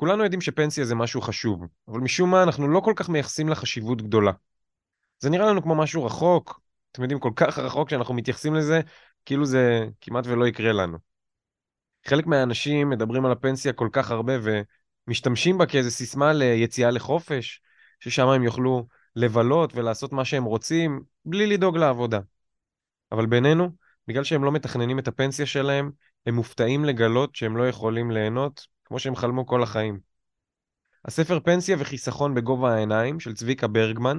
כולנו יודעים שפנסיה זה משהו חשוב, אבל משום מה אנחנו לא כל כך מייחסים לה חשיבות גדולה. זה נראה לנו כמו משהו רחוק, אתם יודעים, כל כך רחוק שאנחנו מתייחסים לזה, כאילו זה כמעט ולא יקרה לנו. חלק מהאנשים מדברים על הפנסיה כל כך הרבה ומשתמשים בה כאיזו סיסמה ליציאה לחופש, ששם הם יוכלו לבלות ולעשות מה שהם רוצים, בלי לדאוג לעבודה. אבל בינינו, בגלל שהם לא מתכננים את הפנסיה שלהם, הם מופתעים לגלות שהם לא יכולים ליהנות כמו שהם חלמו כל החיים. הספר פנסיה וחיסכון בגובה העיניים של צביקה ברגמן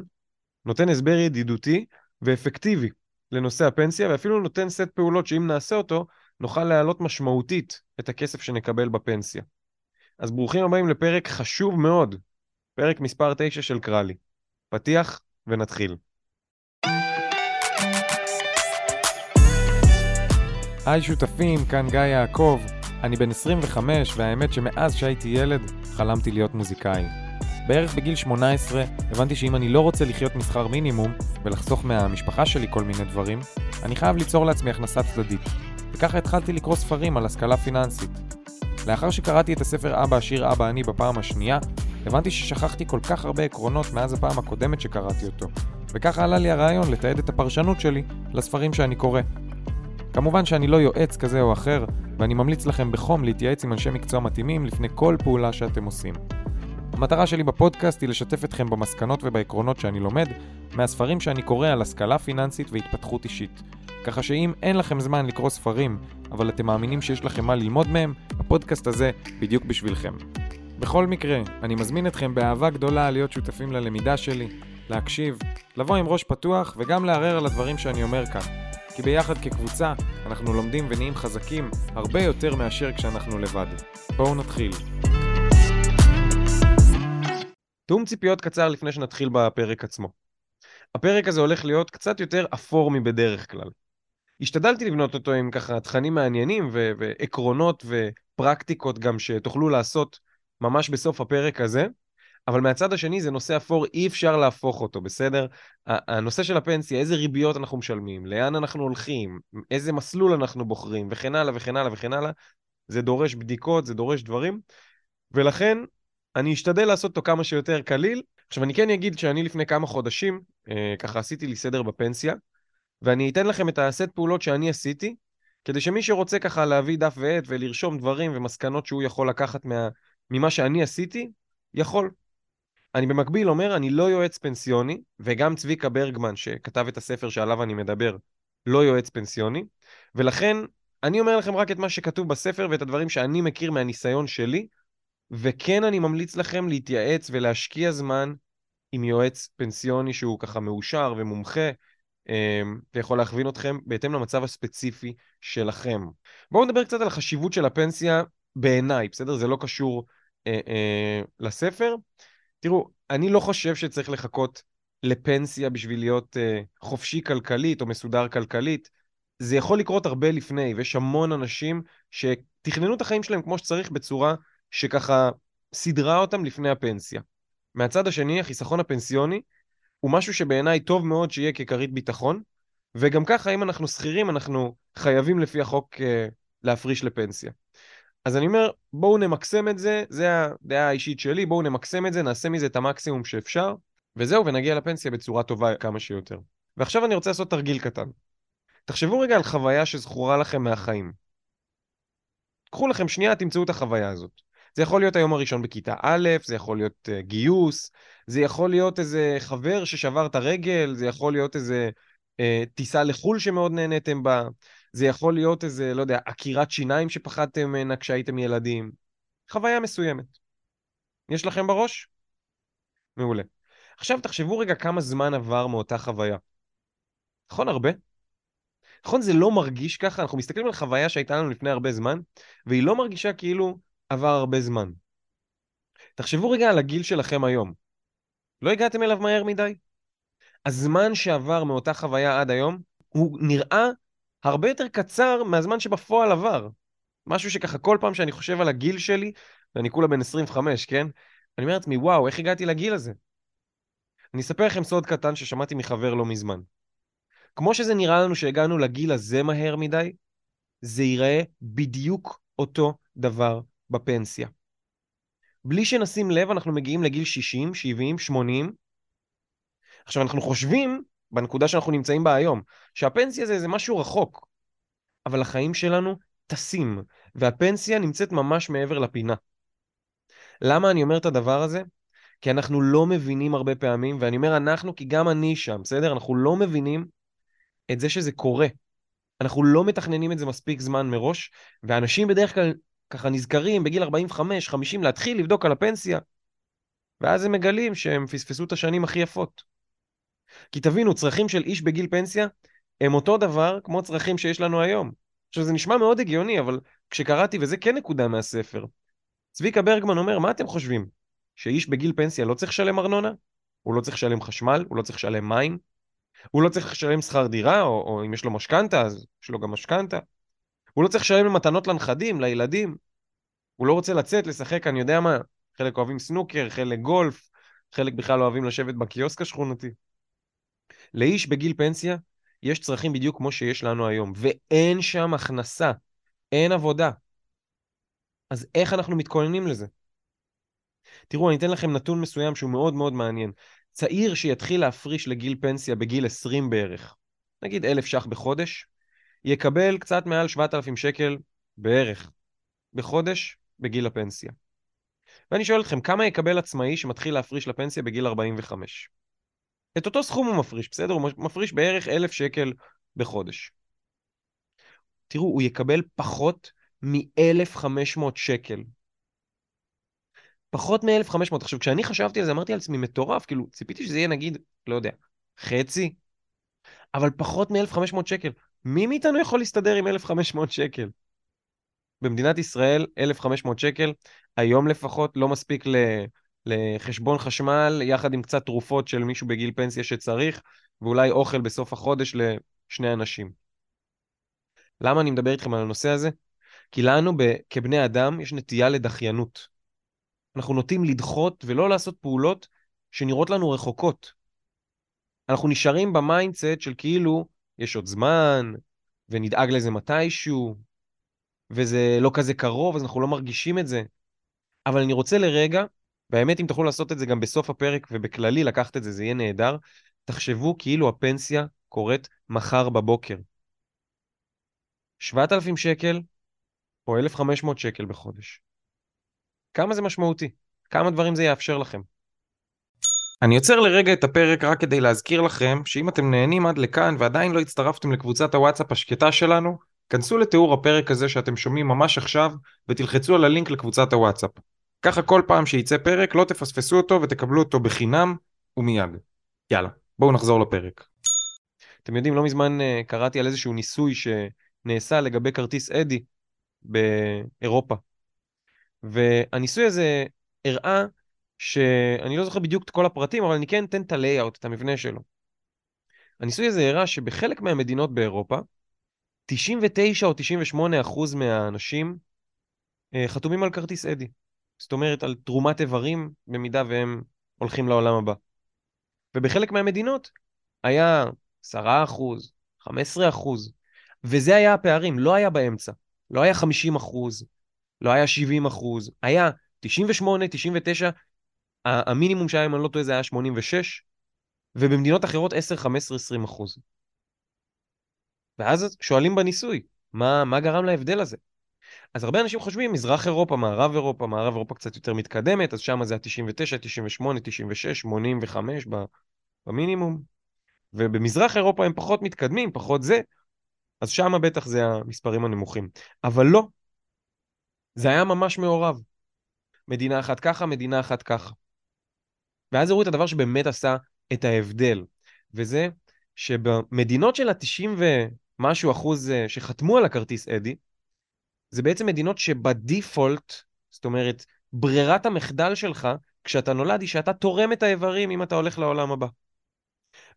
נותן הסבר ידידותי ואפקטיבי לנושא הפנסיה, ואפילו נותן סט פעולות שאם נעשה אותו, נוכל להעלות משמעותית את הכסף שנקבל בפנסיה. אז ברוכים הבאים לפרק חשוב מאוד, פרק מספר 9 של קרלי. פתיח ונתחיל. היי שותפים, כאן גיא יעקב. אני בן 25, והאמת שמאז שהייתי ילד, חלמתי להיות מוזיקאי. בערך בגיל 18, הבנתי שאם אני לא רוצה לחיות משכר מינימום, ולחסוך מהמשפחה שלי כל מיני דברים, אני חייב ליצור לעצמי הכנסה צדדית. וככה התחלתי לקרוא ספרים על השכלה פיננסית. לאחר שקראתי את הספר אבא עשיר אבא אני בפעם השנייה, הבנתי ששכחתי כל כך הרבה עקרונות מאז הפעם הקודמת שקראתי אותו, וככה עלה לי הרעיון לתעד את הפרשנות שלי לספרים שאני קורא. כמובן שאני לא יועץ כזה או אחר, ואני ממליץ לכם בחום להתייעץ עם אנשי מקצוע מתאימים לפני כל פעולה שאתם עושים. המטרה שלי בפודקאסט היא לשתף אתכם במסקנות ובעקרונות שאני לומד מהספרים שאני קורא על השכלה פיננסית והתפתחות אישית. ככה שאם אין לכם זמן לקרוא ספרים, אבל אתם מאמינים שיש לכם מה ללמוד מהם, הפודקאסט הזה בדיוק בשבילכם. בכל מקרה, אני מזמין אתכם באהבה גדולה להיות שותפים ללמידה שלי, להקשיב, לבוא עם ראש פתוח וגם לערער על הדברים שאני אומר כאן. כי ביחד כקבוצה אנחנו לומדים ונהיים חזקים הרבה יותר מאשר כשאנחנו לבד. בואו נתחיל. תאום ציפיות קצר לפני שנתחיל בפרק עצמו. הפרק הזה הולך להיות קצת יותר אפור מבדרך כלל. השתדלתי לבנות אותו עם ככה תכנים מעניינים ו- ועקרונות ופרקטיקות גם שתוכלו לעשות ממש בסוף הפרק הזה, אבל מהצד השני זה נושא אפור, אי אפשר להפוך אותו, בסדר? הנושא של הפנסיה, איזה ריביות אנחנו משלמים, לאן אנחנו הולכים, איזה מסלול אנחנו בוחרים, וכן הלאה וכן הלאה וכן הלאה, זה דורש בדיקות, זה דורש דברים, ולכן אני אשתדל לעשות אותו כמה שיותר קליל. עכשיו אני כן אגיד שאני לפני כמה חודשים, אה, ככה עשיתי לי סדר בפנסיה, ואני אתן לכם את הסט פעולות שאני עשיתי, כדי שמי שרוצה ככה להביא דף ועט ולרשום דברים ומסקנות שהוא יכול לקחת מה, ממה שאני עשיתי, יכול. אני במקביל אומר, אני לא יועץ פנסיוני, וגם צביקה ברגמן, שכתב את הספר שעליו אני מדבר, לא יועץ פנסיוני, ולכן אני אומר לכם רק את מה שכתוב בספר ואת הדברים שאני מכיר מהניסיון שלי, וכן אני ממליץ לכם להתייעץ ולהשקיע זמן עם יועץ פנסיוני שהוא ככה מאושר ומומחה, אמ, ויכול להכווין אתכם בהתאם למצב הספציפי שלכם. בואו נדבר קצת על החשיבות של הפנסיה בעיניי, בסדר? זה לא קשור אה, אה, לספר. תראו, אני לא חושב שצריך לחכות לפנסיה בשביל להיות uh, חופשי כלכלית או מסודר כלכלית. זה יכול לקרות הרבה לפני, ויש המון אנשים שתכננו את החיים שלהם כמו שצריך בצורה שככה סידרה אותם לפני הפנסיה. מהצד השני, החיסכון הפנסיוני הוא משהו שבעיניי טוב מאוד שיהיה ככרית ביטחון, וגם ככה, אם אנחנו שכירים, אנחנו חייבים לפי החוק uh, להפריש לפנסיה. אז אני אומר, בואו נמקסם את זה, זה הדעה האישית שלי, בואו נמקסם את זה, נעשה מזה את המקסימום שאפשר, וזהו, ונגיע לפנסיה בצורה טובה כמה שיותר. ועכשיו אני רוצה לעשות תרגיל קטן. תחשבו רגע על חוויה שזכורה לכם מהחיים. קחו לכם שנייה, תמצאו את החוויה הזאת. זה יכול להיות היום הראשון בכיתה א', זה יכול להיות uh, גיוס, זה יכול להיות איזה חבר ששבר את הרגל, זה יכול להיות איזה uh, טיסה לחו"ל שמאוד נהניתם בה, זה יכול להיות איזה, לא יודע, עקירת שיניים שפחדתם ממנה כשהייתם ילדים. חוויה מסוימת. יש לכם בראש? מעולה. עכשיו תחשבו רגע כמה זמן עבר מאותה חוויה. נכון הרבה? נכון זה לא מרגיש ככה? אנחנו מסתכלים על חוויה שהייתה לנו לפני הרבה זמן, והיא לא מרגישה כאילו עבר הרבה זמן. תחשבו רגע על הגיל שלכם היום. לא הגעתם אליו מהר מדי? הזמן שעבר מאותה חוויה עד היום, הוא נראה הרבה יותר קצר מהזמן שבפועל עבר. משהו שככה כל פעם שאני חושב על הגיל שלי, ואני כולה בן 25, כן? אני אומר לעצמי, וואו, איך הגעתי לגיל הזה? אני אספר לכם סוד קטן ששמעתי מחבר לא מזמן. כמו שזה נראה לנו שהגענו לגיל הזה מהר מדי, זה ייראה בדיוק אותו דבר בפנסיה. בלי שנשים לב, אנחנו מגיעים לגיל 60, 70, 80. עכשיו, אנחנו חושבים, בנקודה שאנחנו נמצאים בה היום, שהפנסיה זה איזה משהו רחוק, אבל החיים שלנו טסים, והפנסיה נמצאת ממש מעבר לפינה. למה אני אומר את הדבר הזה? כי אנחנו לא מבינים הרבה פעמים, ואני אומר אנחנו כי גם אני שם, בסדר? אנחנו לא מבינים את זה שזה קורה. אנחנו לא מתכננים את זה מספיק זמן מראש, ואנשים בדרך כלל ככה נזכרים בגיל 45-50 להתחיל לבדוק על הפנסיה, ואז הם מגלים שהם פספסו את השנים הכי יפות. כי תבינו, צרכים של איש בגיל פנסיה הם אותו דבר כמו צרכים שיש לנו היום. עכשיו, זה נשמע מאוד הגיוני, אבל כשקראתי, וזה כן נקודה מהספר, צביקה ברגמן אומר, מה אתם חושבים? שאיש בגיל פנסיה לא צריך לשלם ארנונה? הוא לא צריך לשלם חשמל? הוא לא צריך לשלם מים? הוא לא צריך לשלם שכר דירה, או, או אם יש לו משכנתה, אז יש לו גם משכנתה. הוא לא צריך לשלם מתנות לנכדים, לילדים. הוא לא רוצה לצאת, לשחק, אני יודע מה, חלק אוהבים סנוקר, חלק גולף, חלק בכלל אוהבים לשבת בקיוסק השכונתי. לאיש בגיל פנסיה יש צרכים בדיוק כמו שיש לנו היום, ואין שם הכנסה, אין עבודה. אז איך אנחנו מתכוננים לזה? תראו, אני אתן לכם נתון מסוים שהוא מאוד מאוד מעניין. צעיר שיתחיל להפריש לגיל פנסיה בגיל 20 בערך, נגיד אלף ש"ח בחודש, יקבל קצת מעל 7,000 שקל בערך בחודש בגיל הפנסיה. ואני שואל אתכם, כמה יקבל עצמאי שמתחיל להפריש לפנסיה בגיל 45? את אותו סכום הוא מפריש, בסדר? הוא מפריש בערך 1,000 שקל בחודש. תראו, הוא יקבל פחות מ-1,500 שקל. פחות מ-1,500. עכשיו, כשאני חשבתי על זה, אמרתי על עצמי, מטורף, כאילו, ציפיתי שזה יהיה נגיד, לא יודע, חצי, אבל פחות מ-1,500 שקל. מי מאיתנו יכול להסתדר עם 1,500 שקל? במדינת ישראל, 1,500 שקל, היום לפחות, לא מספיק ל... לחשבון חשמל, יחד עם קצת תרופות של מישהו בגיל פנסיה שצריך, ואולי אוכל בסוף החודש לשני אנשים. למה אני מדבר איתכם על הנושא הזה? כי לנו כבני אדם יש נטייה לדחיינות. אנחנו נוטים לדחות ולא לעשות פעולות שנראות לנו רחוקות. אנחנו נשארים ב mindset של כאילו יש עוד זמן, ונדאג לזה מתישהו, וזה לא כזה קרוב, אז אנחנו לא מרגישים את זה. אבל אני רוצה לרגע, והאמת אם תוכלו לעשות את זה גם בסוף הפרק, ובכללי לקחת את זה, זה יהיה נהדר, תחשבו כאילו הפנסיה קורית מחר בבוקר. 7,000 שקל או 1,500 שקל בחודש. כמה זה משמעותי? כמה דברים זה יאפשר לכם? אני עוצר לרגע את הפרק רק כדי להזכיר לכם שאם אתם נהנים עד לכאן ועדיין לא הצטרפתם לקבוצת הוואטסאפ השקטה שלנו, כנסו לתיאור הפרק הזה שאתם שומעים ממש עכשיו ותלחצו על הלינק לקבוצת הוואטסאפ. ככה כל פעם שייצא פרק לא תפספסו אותו ותקבלו אותו בחינם ומיד. יאללה, בואו נחזור לפרק. אתם יודעים, לא מזמן uh, קראתי על איזשהו ניסוי שנעשה לגבי כרטיס אדי באירופה. והניסוי הזה הראה שאני לא זוכר בדיוק את כל הפרטים, אבל אני כן אתן את ה-layout, את המבנה שלו. הניסוי הזה הראה שבחלק מהמדינות באירופה, 99 או 98 אחוז מהאנשים אה, חתומים על כרטיס אדי. זאת אומרת, על תרומת איברים, במידה והם הולכים לעולם הבא. ובחלק מהמדינות היה 10 אחוז, 15 אחוז, וזה היה הפערים, לא היה באמצע. לא היה 50 אחוז, לא היה 70 אחוז, היה 98, 99, המינימום שהיה, אם אני לא טועה, זה היה 86, ובמדינות אחרות 10, 15, 20 אחוז. ואז שואלים בניסוי, מה, מה גרם להבדל הזה? אז הרבה אנשים חושבים, מזרח אירופה, מערב אירופה, מערב אירופה קצת יותר מתקדמת, אז שם זה ה-99, 98, 96, 85 במינימום. ובמזרח אירופה הם פחות מתקדמים, פחות זה, אז שם בטח זה המספרים הנמוכים. אבל לא, זה היה ממש מעורב. מדינה אחת ככה, מדינה אחת ככה. ואז הראו את הדבר שבאמת עשה את ההבדל, וזה שבמדינות של ה-90 ומשהו אחוז אה, שחתמו על הכרטיס אדי, זה בעצם מדינות שבדיפולט, זאת אומרת, ברירת המחדל שלך כשאתה נולד היא שאתה תורם את האיברים אם אתה הולך לעולם הבא.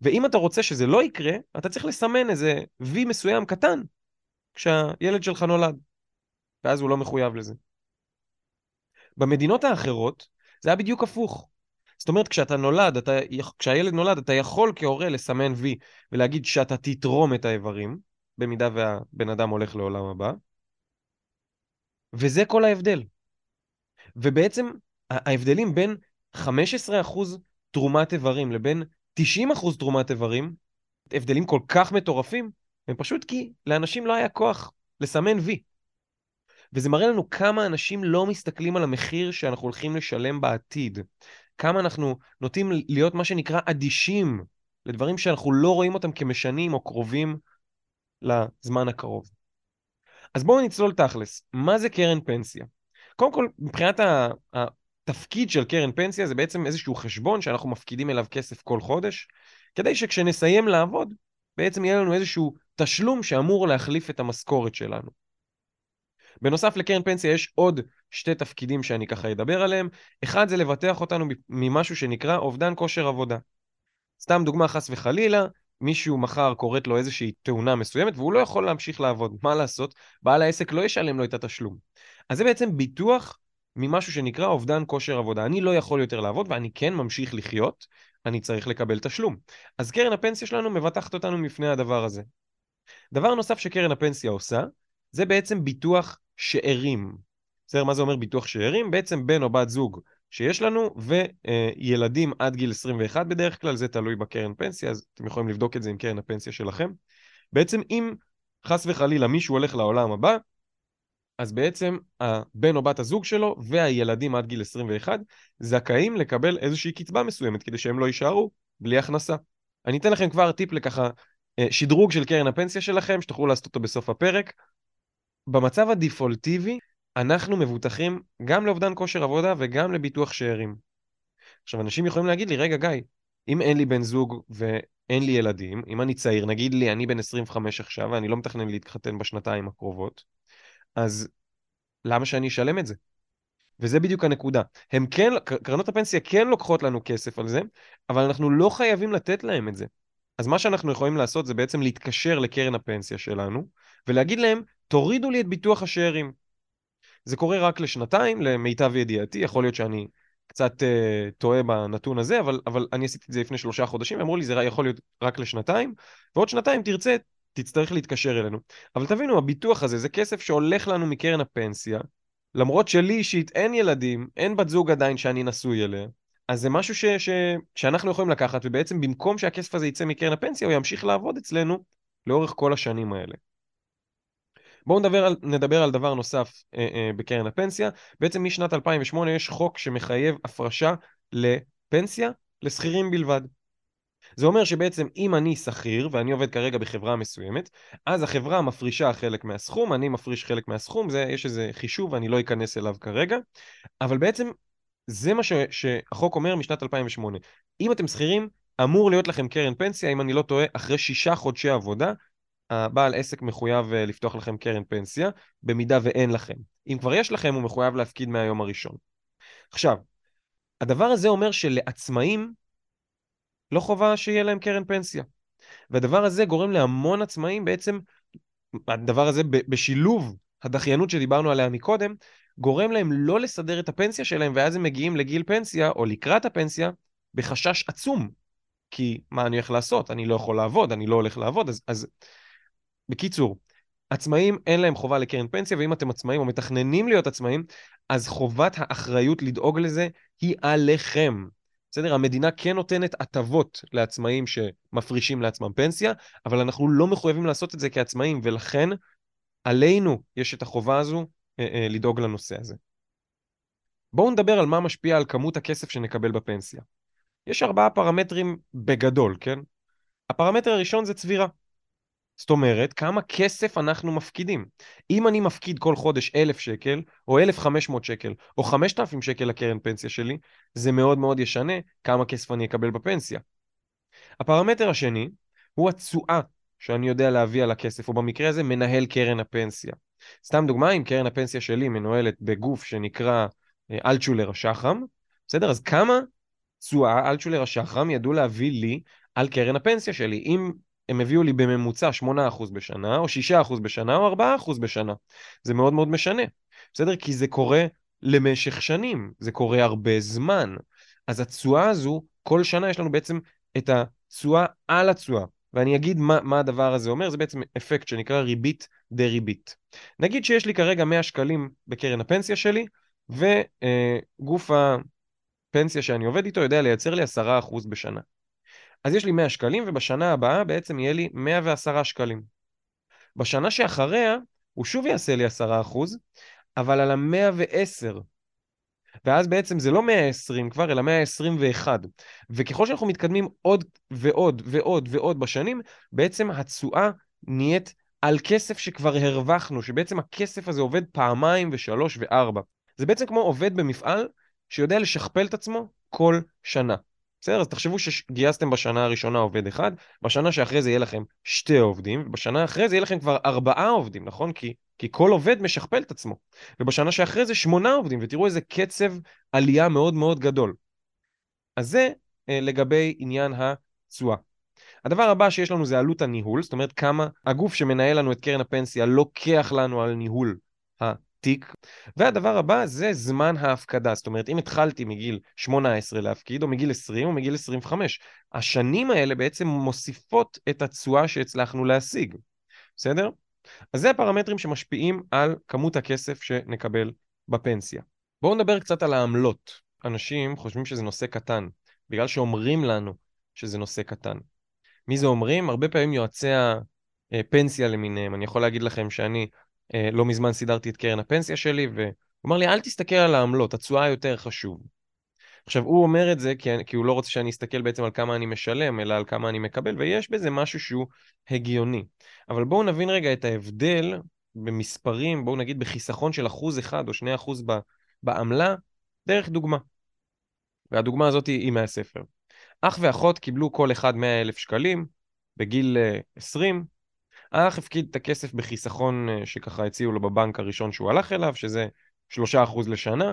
ואם אתה רוצה שזה לא יקרה, אתה צריך לסמן איזה וי מסוים קטן כשהילד שלך נולד. ואז הוא לא מחויב לזה. במדינות האחרות זה היה בדיוק הפוך. זאת אומרת, כשאתה נולד, אתה, כשהילד נולד, אתה יכול כהורה לסמן וי ולהגיד שאתה תתרום את האיברים, במידה והבן אדם הולך לעולם הבא, וזה כל ההבדל. ובעצם ההבדלים בין 15% תרומת איברים לבין 90% תרומת איברים, הבדלים כל כך מטורפים, הם פשוט כי לאנשים לא היה כוח לסמן וי. וזה מראה לנו כמה אנשים לא מסתכלים על המחיר שאנחנו הולכים לשלם בעתיד. כמה אנחנו נוטים להיות מה שנקרא אדישים לדברים שאנחנו לא רואים אותם כמשנים או קרובים לזמן הקרוב. אז בואו נצלול תכלס, מה זה קרן פנסיה? קודם כל, מבחינת התפקיד של קרן פנסיה זה בעצם איזשהו חשבון שאנחנו מפקידים אליו כסף כל חודש, כדי שכשנסיים לעבוד, בעצם יהיה לנו איזשהו תשלום שאמור להחליף את המשכורת שלנו. בנוסף לקרן פנסיה יש עוד שתי תפקידים שאני ככה אדבר עליהם. אחד זה לבטח אותנו ממשהו שנקרא אובדן כושר עבודה. סתם דוגמה חס וחלילה, מישהו מחר קורית לו איזושהי תאונה מסוימת והוא לא יכול להמשיך לעבוד. מה לעשות? בעל העסק לא ישלם לו את התשלום. אז זה בעצם ביטוח ממשהו שנקרא אובדן כושר עבודה. אני לא יכול יותר לעבוד ואני כן ממשיך לחיות, אני צריך לקבל תשלום. אז קרן הפנסיה שלנו מבטחת אותנו מפני הדבר הזה. דבר נוסף שקרן הפנסיה עושה, זה בעצם ביטוח שאירים. בסדר, מה זה אומר ביטוח שאירים? בעצם בן או בת זוג שיש לנו, וילדים עד גיל 21 בדרך כלל, זה תלוי בקרן פנסיה, אז אתם יכולים לבדוק את זה עם קרן הפנסיה שלכם. בעצם אם חס וחלילה מישהו הולך לעולם הבא, אז בעצם הבן או בת הזוג שלו והילדים עד גיל 21 זכאים לקבל איזושהי קצבה מסוימת כדי שהם לא יישארו בלי הכנסה. אני אתן לכם כבר טיפ לככה אה, שדרוג של קרן הפנסיה שלכם, שתוכלו לעשות אותו בסוף הפרק. במצב הדיפולטיבי, אנחנו מבוטחים גם לאובדן כושר עבודה וגם לביטוח שאירים. עכשיו, אנשים יכולים להגיד לי, רגע, גיא, אם אין לי בן זוג ואין לי ילדים, אם אני צעיר, נגיד לי, אני בן 25 עכשיו ואני לא מתכנן להתחתן בשנתיים הקרובות, אז למה שאני אשלם את זה? וזה בדיוק הנקודה. הם כן, קרנות הפנסיה כן לוקחות לנו כסף על זה, אבל אנחנו לא חייבים לתת להם את זה. אז מה שאנחנו יכולים לעשות זה בעצם להתקשר לקרן הפנסיה שלנו, ולהגיד להם, תורידו לי את ביטוח השארים. זה קורה רק לשנתיים, למיטב ידיעתי, יכול להיות שאני קצת uh, טועה בנתון הזה, אבל, אבל אני עשיתי את זה לפני שלושה חודשים, אמרו לי זה יכול להיות רק לשנתיים, ועוד שנתיים תרצה, תצטרך להתקשר אלינו. אבל תבינו, הביטוח הזה זה כסף שהולך לנו מקרן הפנסיה, למרות שלי אישית אין ילדים, אין בת זוג עדיין שאני נשוי אליה, אז זה משהו ש, ש, שאנחנו יכולים לקחת, ובעצם במקום שהכסף הזה יצא מקרן הפנסיה, הוא ימשיך לעבוד אצלנו לאורך כל השנים האלה. בואו נדבר על, נדבר על דבר נוסף אה, אה, בקרן הפנסיה. בעצם משנת 2008 יש חוק שמחייב הפרשה לפנסיה לשכירים בלבד. זה אומר שבעצם אם אני שכיר ואני עובד כרגע בחברה מסוימת, אז החברה מפרישה חלק מהסכום, אני מפריש חלק מהסכום, זה, יש איזה חישוב ואני לא אכנס אליו כרגע, אבל בעצם זה מה ש, שהחוק אומר משנת 2008. אם אתם שכירים, אמור להיות לכם קרן פנסיה, אם אני לא טועה, אחרי שישה חודשי עבודה, הבעל עסק מחויב אה, לפתוח לכם קרן פנסיה, במידה ואין לכם. אם כבר יש לכם, הוא מחויב להפקיד מהיום הראשון. עכשיו, הדבר הזה אומר שלעצמאים לא חובה שיהיה להם קרן פנסיה. והדבר הזה גורם להמון עצמאים בעצם, הדבר הזה בשילוב הדחיינות שדיברנו עליה מקודם, גורם להם לא לסדר את הפנסיה שלהם, ואז הם מגיעים לגיל פנסיה, או לקראת הפנסיה, בחשש עצום. כי מה אני הולך לעשות? אני לא יכול לעבוד, אני לא הולך לעבוד, אז, אז בקיצור, עצמאים אין להם חובה לקרן פנסיה, ואם אתם עצמאים או מתכננים להיות עצמאים, אז חובת האחריות לדאוג לזה היא עליכם. בסדר? המדינה כן נותנת הטבות לעצמאים שמפרישים לעצמם פנסיה, אבל אנחנו לא מחויבים לעשות את זה כעצמאים, ולכן עלינו יש את החובה הזו אה, אה, לדאוג לנושא הזה. בואו נדבר על מה משפיע על כמות הכסף שנקבל בפנסיה. יש ארבעה פרמטרים בגדול, כן? הפרמטר הראשון זה צבירה. זאת אומרת, כמה כסף אנחנו מפקידים. אם אני מפקיד כל חודש אלף שקל, או אלף חמש מאות שקל, או חמשת אלפים שקל לקרן פנסיה שלי, זה מאוד מאוד ישנה כמה כסף אני אקבל בפנסיה. הפרמטר השני הוא התשואה שאני יודע להביא על הכסף, או במקרה הזה מנהל קרן הפנסיה. סתם דוגמה, אם קרן הפנסיה שלי מנוהלת בגוף שנקרא אה, אלטשולר השחם, בסדר? אז כמה תשואה אלטשולר השחם ידעו להביא לי על קרן הפנסיה שלי? אם הם הביאו לי בממוצע 8% בשנה, או 6% בשנה, או 4% בשנה. זה מאוד מאוד משנה, בסדר? כי זה קורה למשך שנים, זה קורה הרבה זמן. אז התשואה הזו, כל שנה יש לנו בעצם את התשואה על התשואה. ואני אגיד מה, מה הדבר הזה אומר, זה בעצם אפקט שנקרא ריבית דה ריבית. נגיד שיש לי כרגע 100 שקלים בקרן הפנסיה שלי, וגוף הפנסיה שאני עובד איתו יודע לייצר לי 10% בשנה. אז יש לי 100 שקלים, ובשנה הבאה בעצם יהיה לי 110 שקלים. בשנה שאחריה, הוא שוב יעשה לי 10%, אבל על ה-110. ואז בעצם זה לא 120 כבר, אלא 121. וככל שאנחנו מתקדמים עוד ועוד ועוד ועוד בשנים, בעצם התשואה נהיית על כסף שכבר הרווחנו, שבעצם הכסף הזה עובד פעמיים ושלוש וארבע. זה בעצם כמו עובד במפעל שיודע לשכפל את עצמו כל שנה. בסדר? אז תחשבו שגייסתם בשנה הראשונה עובד אחד, בשנה שאחרי זה יהיה לכם שתי עובדים, ובשנה אחרי זה יהיה לכם כבר ארבעה עובדים, נכון? כי, כי כל עובד משכפל את עצמו. ובשנה שאחרי זה שמונה עובדים, ותראו איזה קצב עלייה מאוד מאוד גדול. אז זה אה, לגבי עניין התשואה. הדבר הבא שיש לנו זה עלות הניהול, זאת אומרת כמה הגוף שמנהל לנו את קרן הפנסיה לוקח לנו על ניהול התיק. והדבר הבא זה זמן ההפקדה, זאת אומרת אם התחלתי מגיל 18 להפקיד, או מגיל 20 או מגיל 25, השנים האלה בעצם מוסיפות את התשואה שהצלחנו להשיג, בסדר? אז זה הפרמטרים שמשפיעים על כמות הכסף שנקבל בפנסיה. בואו נדבר קצת על העמלות. אנשים חושבים שזה נושא קטן, בגלל שאומרים לנו שזה נושא קטן. מי זה אומרים? הרבה פעמים יועצי הפנסיה למיניהם. אני יכול להגיד לכם שאני אה, לא מזמן סידרתי את קרן הפנסיה שלי, והוא אמר לי, אל תסתכל על העמלות, התשואה יותר חשוב. עכשיו, הוא אומר את זה כי, כי הוא לא רוצה שאני אסתכל בעצם על כמה אני משלם, אלא על כמה אני מקבל, ויש בזה משהו שהוא הגיוני. אבל בואו נבין רגע את ההבדל במספרים, בואו נגיד בחיסכון של אחוז אחד או שני אחוז בעמלה, דרך דוגמה. והדוגמה הזאת היא מהספר. אח ואחות קיבלו כל אחד 100 אלף שקלים בגיל 20. האח הפקיד את הכסף בחיסכון אה, שככה הציעו לו בבנק הראשון שהוא הלך אליו, שזה 3% לשנה,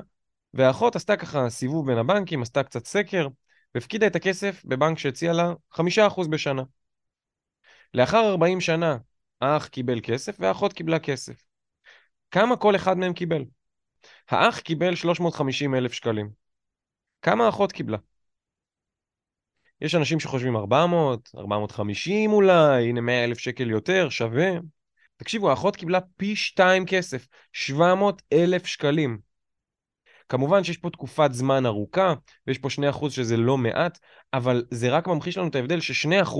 והאחות עשתה ככה סיבוב בין הבנקים, עשתה קצת סקר, והפקידה את הכסף בבנק שהציע לה 5% בשנה. לאחר 40 שנה האח קיבל כסף והאחות קיבלה כסף. כמה כל אחד מהם קיבל? האח קיבל 350 אלף שקלים. כמה האחות קיבלה? יש אנשים שחושבים 400, 450 אולי, הנה 100 אלף שקל יותר, שווה. תקשיבו, האחות קיבלה פי שתיים כסף, 700 אלף שקלים. כמובן שיש פה תקופת זמן ארוכה, ויש פה 2% שזה לא מעט, אבל זה רק ממחיש לנו את ההבדל ש-2%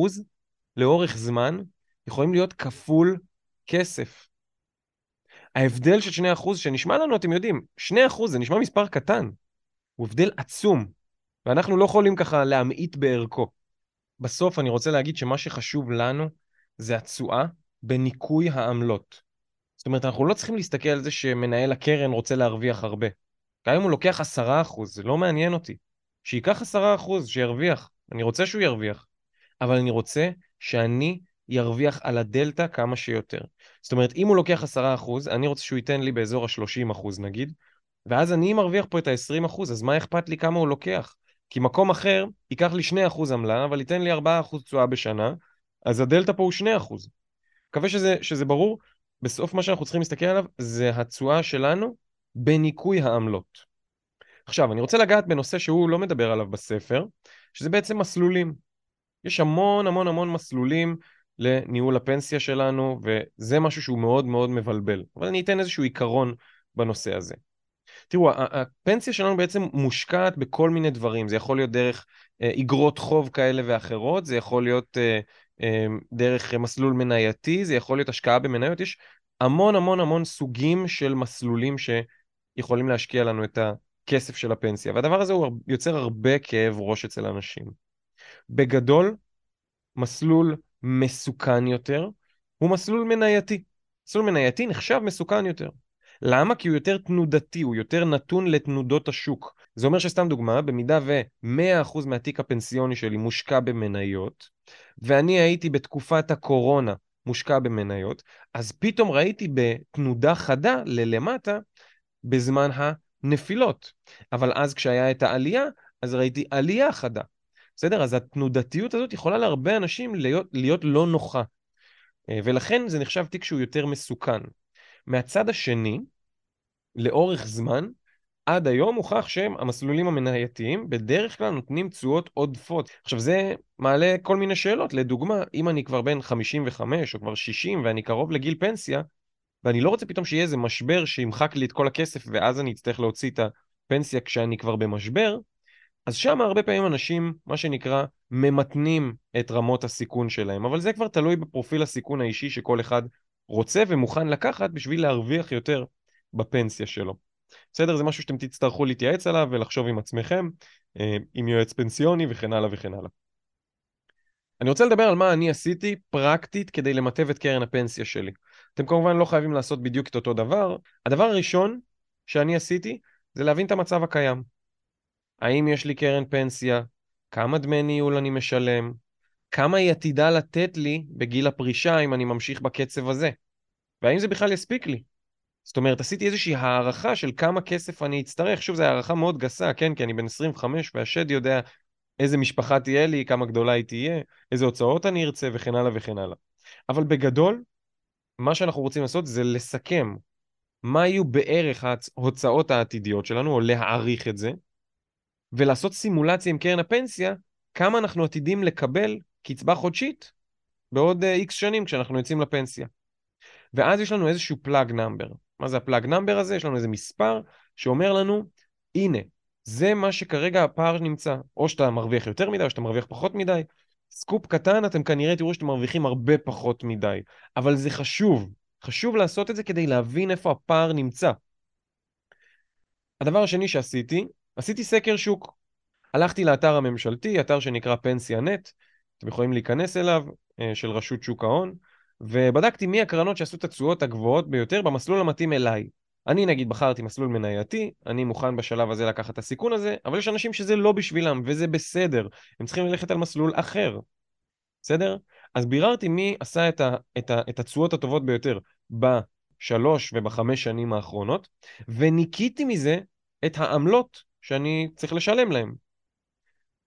לאורך זמן יכולים להיות כפול כסף. ההבדל של 2% שנשמע לנו, אתם יודעים, 2% זה נשמע מספר קטן, הוא הבדל עצום. ואנחנו לא יכולים ככה להמעיט בערכו. בסוף אני רוצה להגיד שמה שחשוב לנו זה התשואה בניכוי העמלות. זאת אומרת, אנחנו לא צריכים להסתכל על זה שמנהל הקרן רוצה להרוויח הרבה. גם אם הוא לוקח עשרה אחוז, זה לא מעניין אותי. שייקח עשרה אחוז, שירוויח. אני רוצה שהוא ירוויח. אבל אני רוצה שאני ירוויח על הדלתא כמה שיותר. זאת אומרת, אם הוא לוקח עשרה אחוז, אני רוצה שהוא ייתן לי באזור ה-30 אחוז נגיד, ואז אני מרוויח פה את ה-20 אחוז, אז מה אכפת לי כמה הוא לוקח? כי מקום אחר ייקח לי 2% עמלה, אבל ייתן לי 4% תשואה בשנה, אז הדלתא פה הוא 2%. מקווה שזה, שזה ברור. בסוף מה שאנחנו צריכים להסתכל עליו זה התשואה שלנו בניכוי העמלות. עכשיו, אני רוצה לגעת בנושא שהוא לא מדבר עליו בספר, שזה בעצם מסלולים. יש המון המון המון מסלולים לניהול הפנסיה שלנו, וזה משהו שהוא מאוד מאוד מבלבל. אבל אני אתן איזשהו עיקרון בנושא הזה. תראו, הפנסיה שלנו בעצם מושקעת בכל מיני דברים. זה יכול להיות דרך אה, איגרות חוב כאלה ואחרות, זה יכול להיות אה, אה, דרך מסלול מנייתי, זה יכול להיות השקעה במניות. יש המון המון המון סוגים של מסלולים שיכולים להשקיע לנו את הכסף של הפנסיה. והדבר הזה הוא יוצר הרבה כאב ראש אצל אנשים. בגדול, מסלול מסוכן יותר הוא מסלול מנייתי. מסלול מנייתי נחשב מסוכן יותר. למה? כי הוא יותר תנודתי, הוא יותר נתון לתנודות השוק. זה אומר שסתם דוגמה, במידה ו-100% מהתיק הפנסיוני שלי מושקע במניות, ואני הייתי בתקופת הקורונה מושקע במניות, אז פתאום ראיתי בתנודה חדה ללמטה בזמן הנפילות. אבל אז כשהיה את העלייה, אז ראיתי עלייה חדה. בסדר? אז התנודתיות הזאת יכולה להרבה אנשים להיות, להיות לא נוחה. אה, ולכן זה נחשב תיק שהוא יותר מסוכן. מהצד השני, לאורך זמן, עד היום הוכח שהם המסלולים המנייתיים בדרך כלל נותנים תשואות עודפות. עכשיו זה מעלה כל מיני שאלות, לדוגמה, אם אני כבר בן 55 או כבר 60 ואני קרוב לגיל פנסיה, ואני לא רוצה פתאום שיהיה איזה משבר שימחק לי את כל הכסף ואז אני אצטרך להוציא את הפנסיה כשאני כבר במשבר, אז שם הרבה פעמים אנשים, מה שנקרא, ממתנים את רמות הסיכון שלהם, אבל זה כבר תלוי בפרופיל הסיכון האישי שכל אחד רוצה ומוכן לקחת בשביל להרוויח יותר בפנסיה שלו. בסדר? זה משהו שאתם תצטרכו להתייעץ עליו ולחשוב עם עצמכם, אה, עם יועץ פנסיוני וכן הלאה וכן הלאה. אני רוצה לדבר על מה אני עשיתי פרקטית כדי למטב את קרן הפנסיה שלי. אתם כמובן לא חייבים לעשות בדיוק את אותו דבר. הדבר הראשון שאני עשיתי זה להבין את המצב הקיים. האם יש לי קרן פנסיה? כמה דמי ניהול אני משלם? כמה היא עתידה לתת לי בגיל הפרישה אם אני ממשיך בקצב הזה? והאם זה בכלל יספיק לי? זאת אומרת, עשיתי איזושהי הערכה של כמה כסף אני אצטרך. שוב, זו הערכה מאוד גסה, כן? כי אני בן 25 והשד יודע איזה משפחה תהיה לי, כמה גדולה היא תהיה, איזה הוצאות אני ארצה וכן הלאה וכן הלאה. אבל בגדול, מה שאנחנו רוצים לעשות זה לסכם מה יהיו בערך ההוצאות העתידיות שלנו, או להעריך את זה, ולעשות סימולציה עם קרן הפנסיה, כמה אנחנו עתידים לקבל קצבה חודשית בעוד איקס אה, שנים כשאנחנו יוצאים לפנסיה. ואז יש לנו איזשהו plug number. מה זה ה plug number הזה? יש לנו איזה מספר שאומר לנו, הנה, זה מה שכרגע הפער נמצא. או שאתה מרוויח יותר מדי, או שאתה מרוויח פחות מדי. סקופ קטן, אתם כנראה תראו שאתם מרוויחים הרבה פחות מדי. אבל זה חשוב. חשוב לעשות את זה כדי להבין איפה הפער נמצא. הדבר השני שעשיתי, עשיתי סקר שוק. הלכתי לאתר הממשלתי, אתר שנקרא פנסיה נט, אתם יכולים להיכנס אליו, אה, של רשות שוק ההון, ובדקתי מי הקרנות שעשו את התשואות הגבוהות ביותר במסלול המתאים אליי. אני נגיד בחרתי מסלול מנייתי, אני מוכן בשלב הזה לקחת את הסיכון הזה, אבל יש אנשים שזה לא בשבילם, וזה בסדר. הם צריכים ללכת על מסלול אחר. בסדר? אז ביררתי מי עשה את, ה, את, ה, את התשואות הטובות ביותר בשלוש ובחמש שנים האחרונות, וניקיתי מזה את העמלות שאני צריך לשלם להם.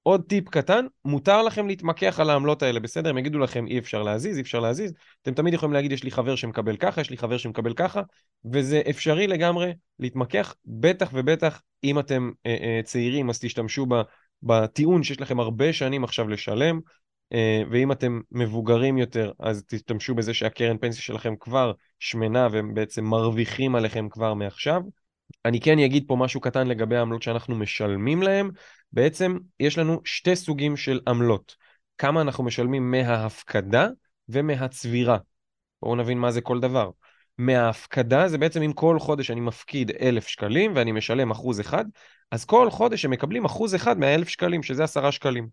עוד טיפ קטן, מותר לכם להתמקח על העמלות האלה, בסדר? הם יגידו לכם אי אפשר להזיז, אי אפשר להזיז, אתם תמיד יכולים להגיד יש לי חבר שמקבל ככה, יש לי חבר שמקבל ככה, וזה אפשרי לגמרי להתמקח, בטח ובטח אם אתם אה, אה, צעירים אז תשתמשו בטיעון שיש לכם הרבה שנים עכשיו לשלם, אה, ואם אתם מבוגרים יותר אז תשתמשו בזה שהקרן פנסיה שלכם כבר שמנה והם בעצם מרוויחים עליכם כבר מעכשיו. אני כן אגיד פה משהו קטן לגבי העמלות שאנחנו משלמים להם. בעצם יש לנו שתי סוגים של עמלות. כמה אנחנו משלמים מההפקדה ומהצבירה. בואו נבין מה זה כל דבר. מההפקדה זה בעצם אם כל חודש אני מפקיד אלף שקלים ואני משלם אחוז אחד, אז כל חודש הם מקבלים אחוז אחד מהאלף שקלים, שזה עשרה שקלים.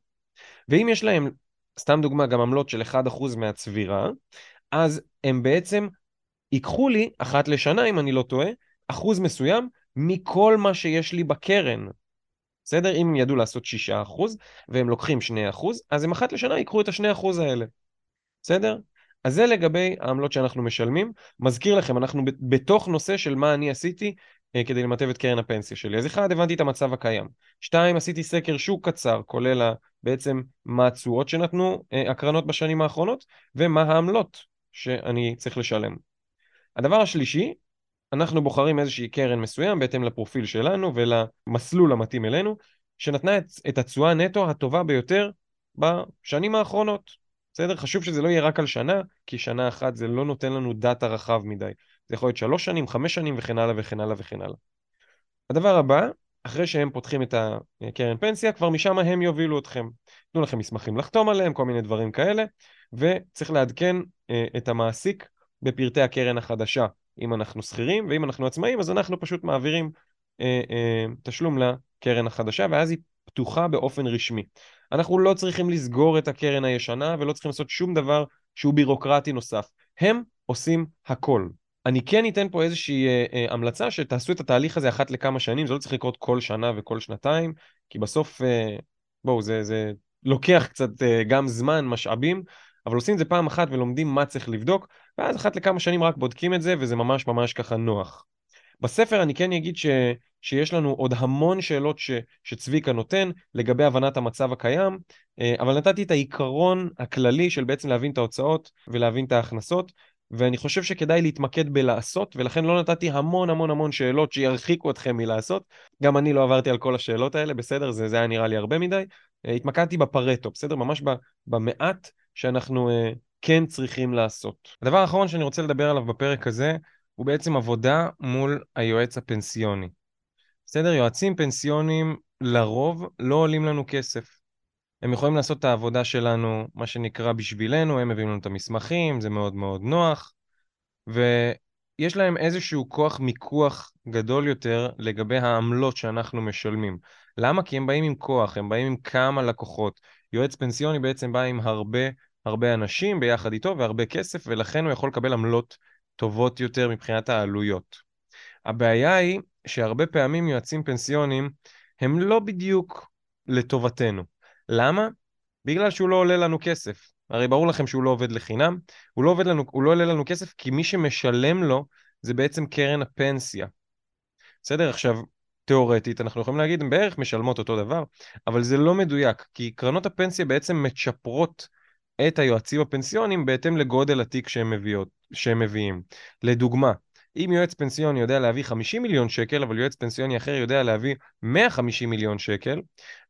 ואם יש להם, סתם דוגמה, גם עמלות של 1% מהצבירה, אז הם בעצם ייקחו לי, אחת לשנה אם אני לא טועה, אחוז מסוים מכל מה שיש לי בקרן. בסדר? אם הם ידעו לעשות 6% והם לוקחים 2%, אז הם אחת לשנה ייקחו את ה-2% האלה. בסדר? אז זה לגבי העמלות שאנחנו משלמים. מזכיר לכם, אנחנו בתוך נושא של מה אני עשיתי אה, כדי למטב את קרן הפנסיה שלי. אז אחד, הבנתי את המצב הקיים. שתיים, עשיתי סקר שוק קצר, כולל בעצם מה התשואות שנתנו אה, הקרנות בשנים האחרונות, ומה העמלות שאני צריך לשלם. הדבר השלישי, אנחנו בוחרים איזושהי קרן מסוים בהתאם לפרופיל שלנו ולמסלול המתאים אלינו, שנתנה את, את התשואה נטו הטובה ביותר בשנים האחרונות. בסדר? חשוב שזה לא יהיה רק על שנה, כי שנה אחת זה לא נותן לנו דאטה רחב מדי. זה יכול להיות שלוש שנים, חמש שנים וכן הלאה וכן הלאה וכן הלאה. הדבר הבא, אחרי שהם פותחים את הקרן פנסיה, כבר משם הם יובילו אתכם. תנו לכם מסמכים לחתום עליהם, כל מיני דברים כאלה, וצריך לעדכן אה, את המעסיק בפרטי הקרן החדשה אם אנחנו שכירים, ואם אנחנו עצמאים, אז אנחנו פשוט מעבירים אה, אה, תשלום לקרן החדשה, ואז היא פתוחה באופן רשמי. אנחנו לא צריכים לסגור את הקרן הישנה, ולא צריכים לעשות שום דבר שהוא בירוקרטי נוסף. הם עושים הכל. אני כן אתן פה איזושהי אה, אה, המלצה שתעשו את התהליך הזה אחת לכמה שנים, זה לא צריך לקרות כל שנה וכל שנתיים, כי בסוף, אה, בואו, זה, זה לוקח קצת אה, גם זמן, משאבים, אבל עושים את זה פעם אחת ולומדים מה צריך לבדוק, ואז אחת לכמה שנים רק בודקים את זה, וזה ממש ממש ככה נוח. בספר אני כן אגיד ש, שיש לנו עוד המון שאלות ש, שצביקה נותן לגבי הבנת המצב הקיים, אה, אבל נתתי את העיקרון הכללי של בעצם להבין את ההוצאות ולהבין את ההכנסות, ואני חושב שכדאי להתמקד בלעשות, ולכן לא נתתי המון המון המון שאלות שירחיקו אתכם מלעשות. גם אני לא עברתי על כל השאלות האלה, בסדר? זה, זה היה נראה לי הרבה מדי. אה, התמקדתי בפרטו, בסדר? ממש במעט שאנחנו uh, כן צריכים לעשות. הדבר האחרון שאני רוצה לדבר עליו בפרק הזה, הוא בעצם עבודה מול היועץ הפנסיוני. בסדר? יועצים פנסיוניים לרוב לא עולים לנו כסף. הם יכולים לעשות את העבודה שלנו, מה שנקרא בשבילנו, הם מביאים לנו את המסמכים, זה מאוד מאוד נוח, ויש להם איזשהו כוח מיקוח גדול יותר לגבי העמלות שאנחנו משלמים. למה? כי הם באים עם כוח, הם באים עם כמה לקוחות. יועץ פנסיוני בעצם בא עם הרבה הרבה אנשים ביחד איתו והרבה כסף, ולכן הוא יכול לקבל עמלות טובות יותר מבחינת העלויות. הבעיה היא שהרבה פעמים יועצים פנסיונים הם לא בדיוק לטובתנו. למה? בגלל שהוא לא עולה לנו כסף. הרי ברור לכם שהוא לא עובד לחינם, הוא לא, עובד לנו, הוא לא עולה לנו כסף כי מי שמשלם לו זה בעצם קרן הפנסיה. בסדר? עכשיו, תיאורטית, אנחנו יכולים להגיד, הן בערך משלמות אותו דבר, אבל זה לא מדויק, כי קרנות הפנסיה בעצם מצ'פרות את היועצים הפנסיונים בהתאם לגודל התיק שהם, מביאות, שהם מביאים. לדוגמה, אם יועץ פנסיוני יודע להביא 50 מיליון שקל, אבל יועץ פנסיוני אחר יודע להביא 150 מיליון שקל,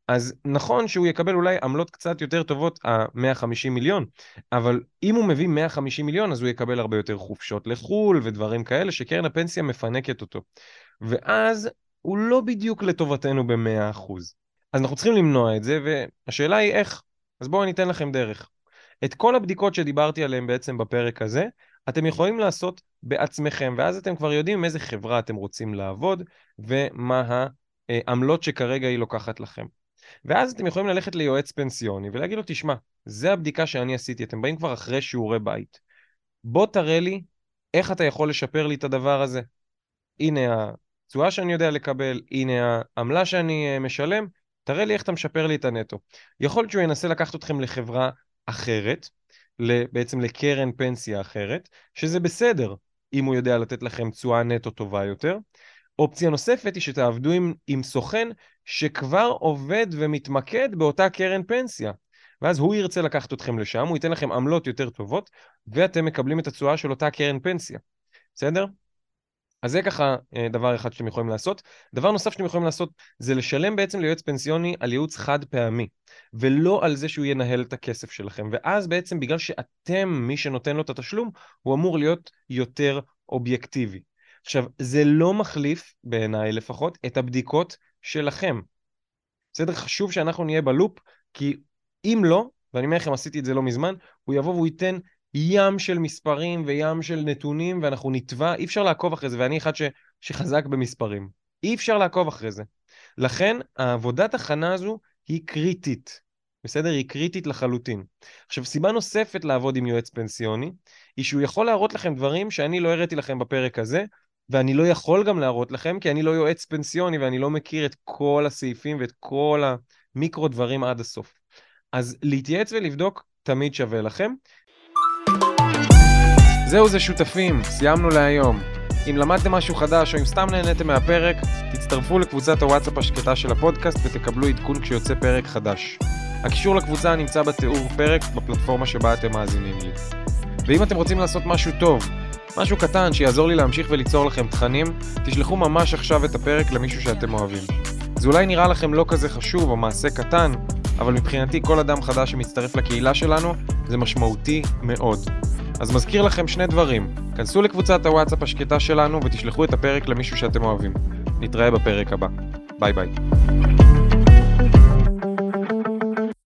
אז נכון שהוא יקבל אולי עמלות קצת יותר טובות, ה-150 מיליון, אבל אם הוא מביא 150 מיליון, אז הוא יקבל הרבה יותר חופשות לחו"ל ודברים כאלה, שקרן הפנסיה מפנקת אותו. ואז הוא לא בדיוק לטובתנו ב-100%. אז אנחנו צריכים למנוע את זה, והשאלה היא איך. אז בואו אני אתן לכם דרך. את כל הבדיקות שדיברתי עליהן בעצם בפרק הזה, אתם יכולים לעשות בעצמכם, ואז אתם כבר יודעים עם איזה חברה אתם רוצים לעבוד, ומה העמלות שכרגע היא לוקחת לכם. ואז אתם יכולים ללכת ליועץ פנסיוני ולהגיד לו, תשמע, זה הבדיקה שאני עשיתי, אתם באים כבר אחרי שיעורי בית. בוא תראה לי איך אתה יכול לשפר לי את הדבר הזה. הנה התשואה שאני יודע לקבל, הנה העמלה שאני אה, משלם, תראה לי איך אתה משפר לי את הנטו. יכול להיות שהוא ינסה לקחת אתכם לחברה אחרת, בעצם לקרן פנסיה אחרת, שזה בסדר אם הוא יודע לתת לכם תשואה נטו טובה יותר. אופציה נוספת היא שתעבדו עם, עם סוכן שכבר עובד ומתמקד באותה קרן פנסיה. ואז הוא ירצה לקחת אתכם לשם, הוא ייתן לכם עמלות יותר טובות, ואתם מקבלים את התשואה של אותה קרן פנסיה. בסדר? אז זה ככה אה, דבר אחד שאתם יכולים לעשות. דבר נוסף שאתם יכולים לעשות זה לשלם בעצם ליועץ פנסיוני על ייעוץ חד פעמי, ולא על זה שהוא ינהל את הכסף שלכם. ואז בעצם בגלל שאתם מי שנותן לו את התשלום, הוא אמור להיות יותר אובייקטיבי. עכשיו, זה לא מחליף, בעיניי לפחות, את הבדיקות שלכם. בסדר? חשוב שאנחנו נהיה בלופ, כי אם לא, ואני אומר לכם, עשיתי את זה לא מזמן, הוא יבוא והוא ייתן ים של מספרים וים של נתונים, ואנחנו נתבע, אי אפשר לעקוב אחרי זה, ואני אחד ש, שחזק במספרים. אי אפשר לעקוב אחרי זה. לכן, העבודת הכנה הזו היא קריטית. בסדר? היא קריטית לחלוטין. עכשיו, סיבה נוספת לעבוד עם יועץ פנסיוני, היא שהוא יכול להראות לכם דברים שאני לא הראיתי לכם בפרק הזה, ואני לא יכול גם להראות לכם, כי אני לא יועץ פנסיוני ואני לא מכיר את כל הסעיפים ואת כל המיקרו דברים עד הסוף. אז להתייעץ ולבדוק תמיד שווה לכם. זהו זה שותפים, סיימנו להיום. אם למדתם משהו חדש או אם סתם נהניתם מהפרק, תצטרפו לקבוצת הוואטסאפ השקטה של הפודקאסט ותקבלו עדכון כשיוצא פרק חדש. הקישור לקבוצה נמצא בתיאור פרק בפלטפורמה שבה אתם מאזינים לי. ואם אתם רוצים לעשות משהו טוב, משהו קטן שיעזור לי להמשיך וליצור לכם תכנים, תשלחו ממש עכשיו את הפרק למישהו שאתם אוהבים. זה אולי נראה לכם לא כזה חשוב או מעשה קטן, אבל מבחינתי כל אדם חדש שמצטרף לקהילה שלנו זה משמעותי מאוד. אז מזכיר לכם שני דברים, כנסו לקבוצת הוואטסאפ השקטה שלנו ותשלחו את הפרק למישהו שאתם אוהבים. נתראה בפרק הבא. ביי ביי.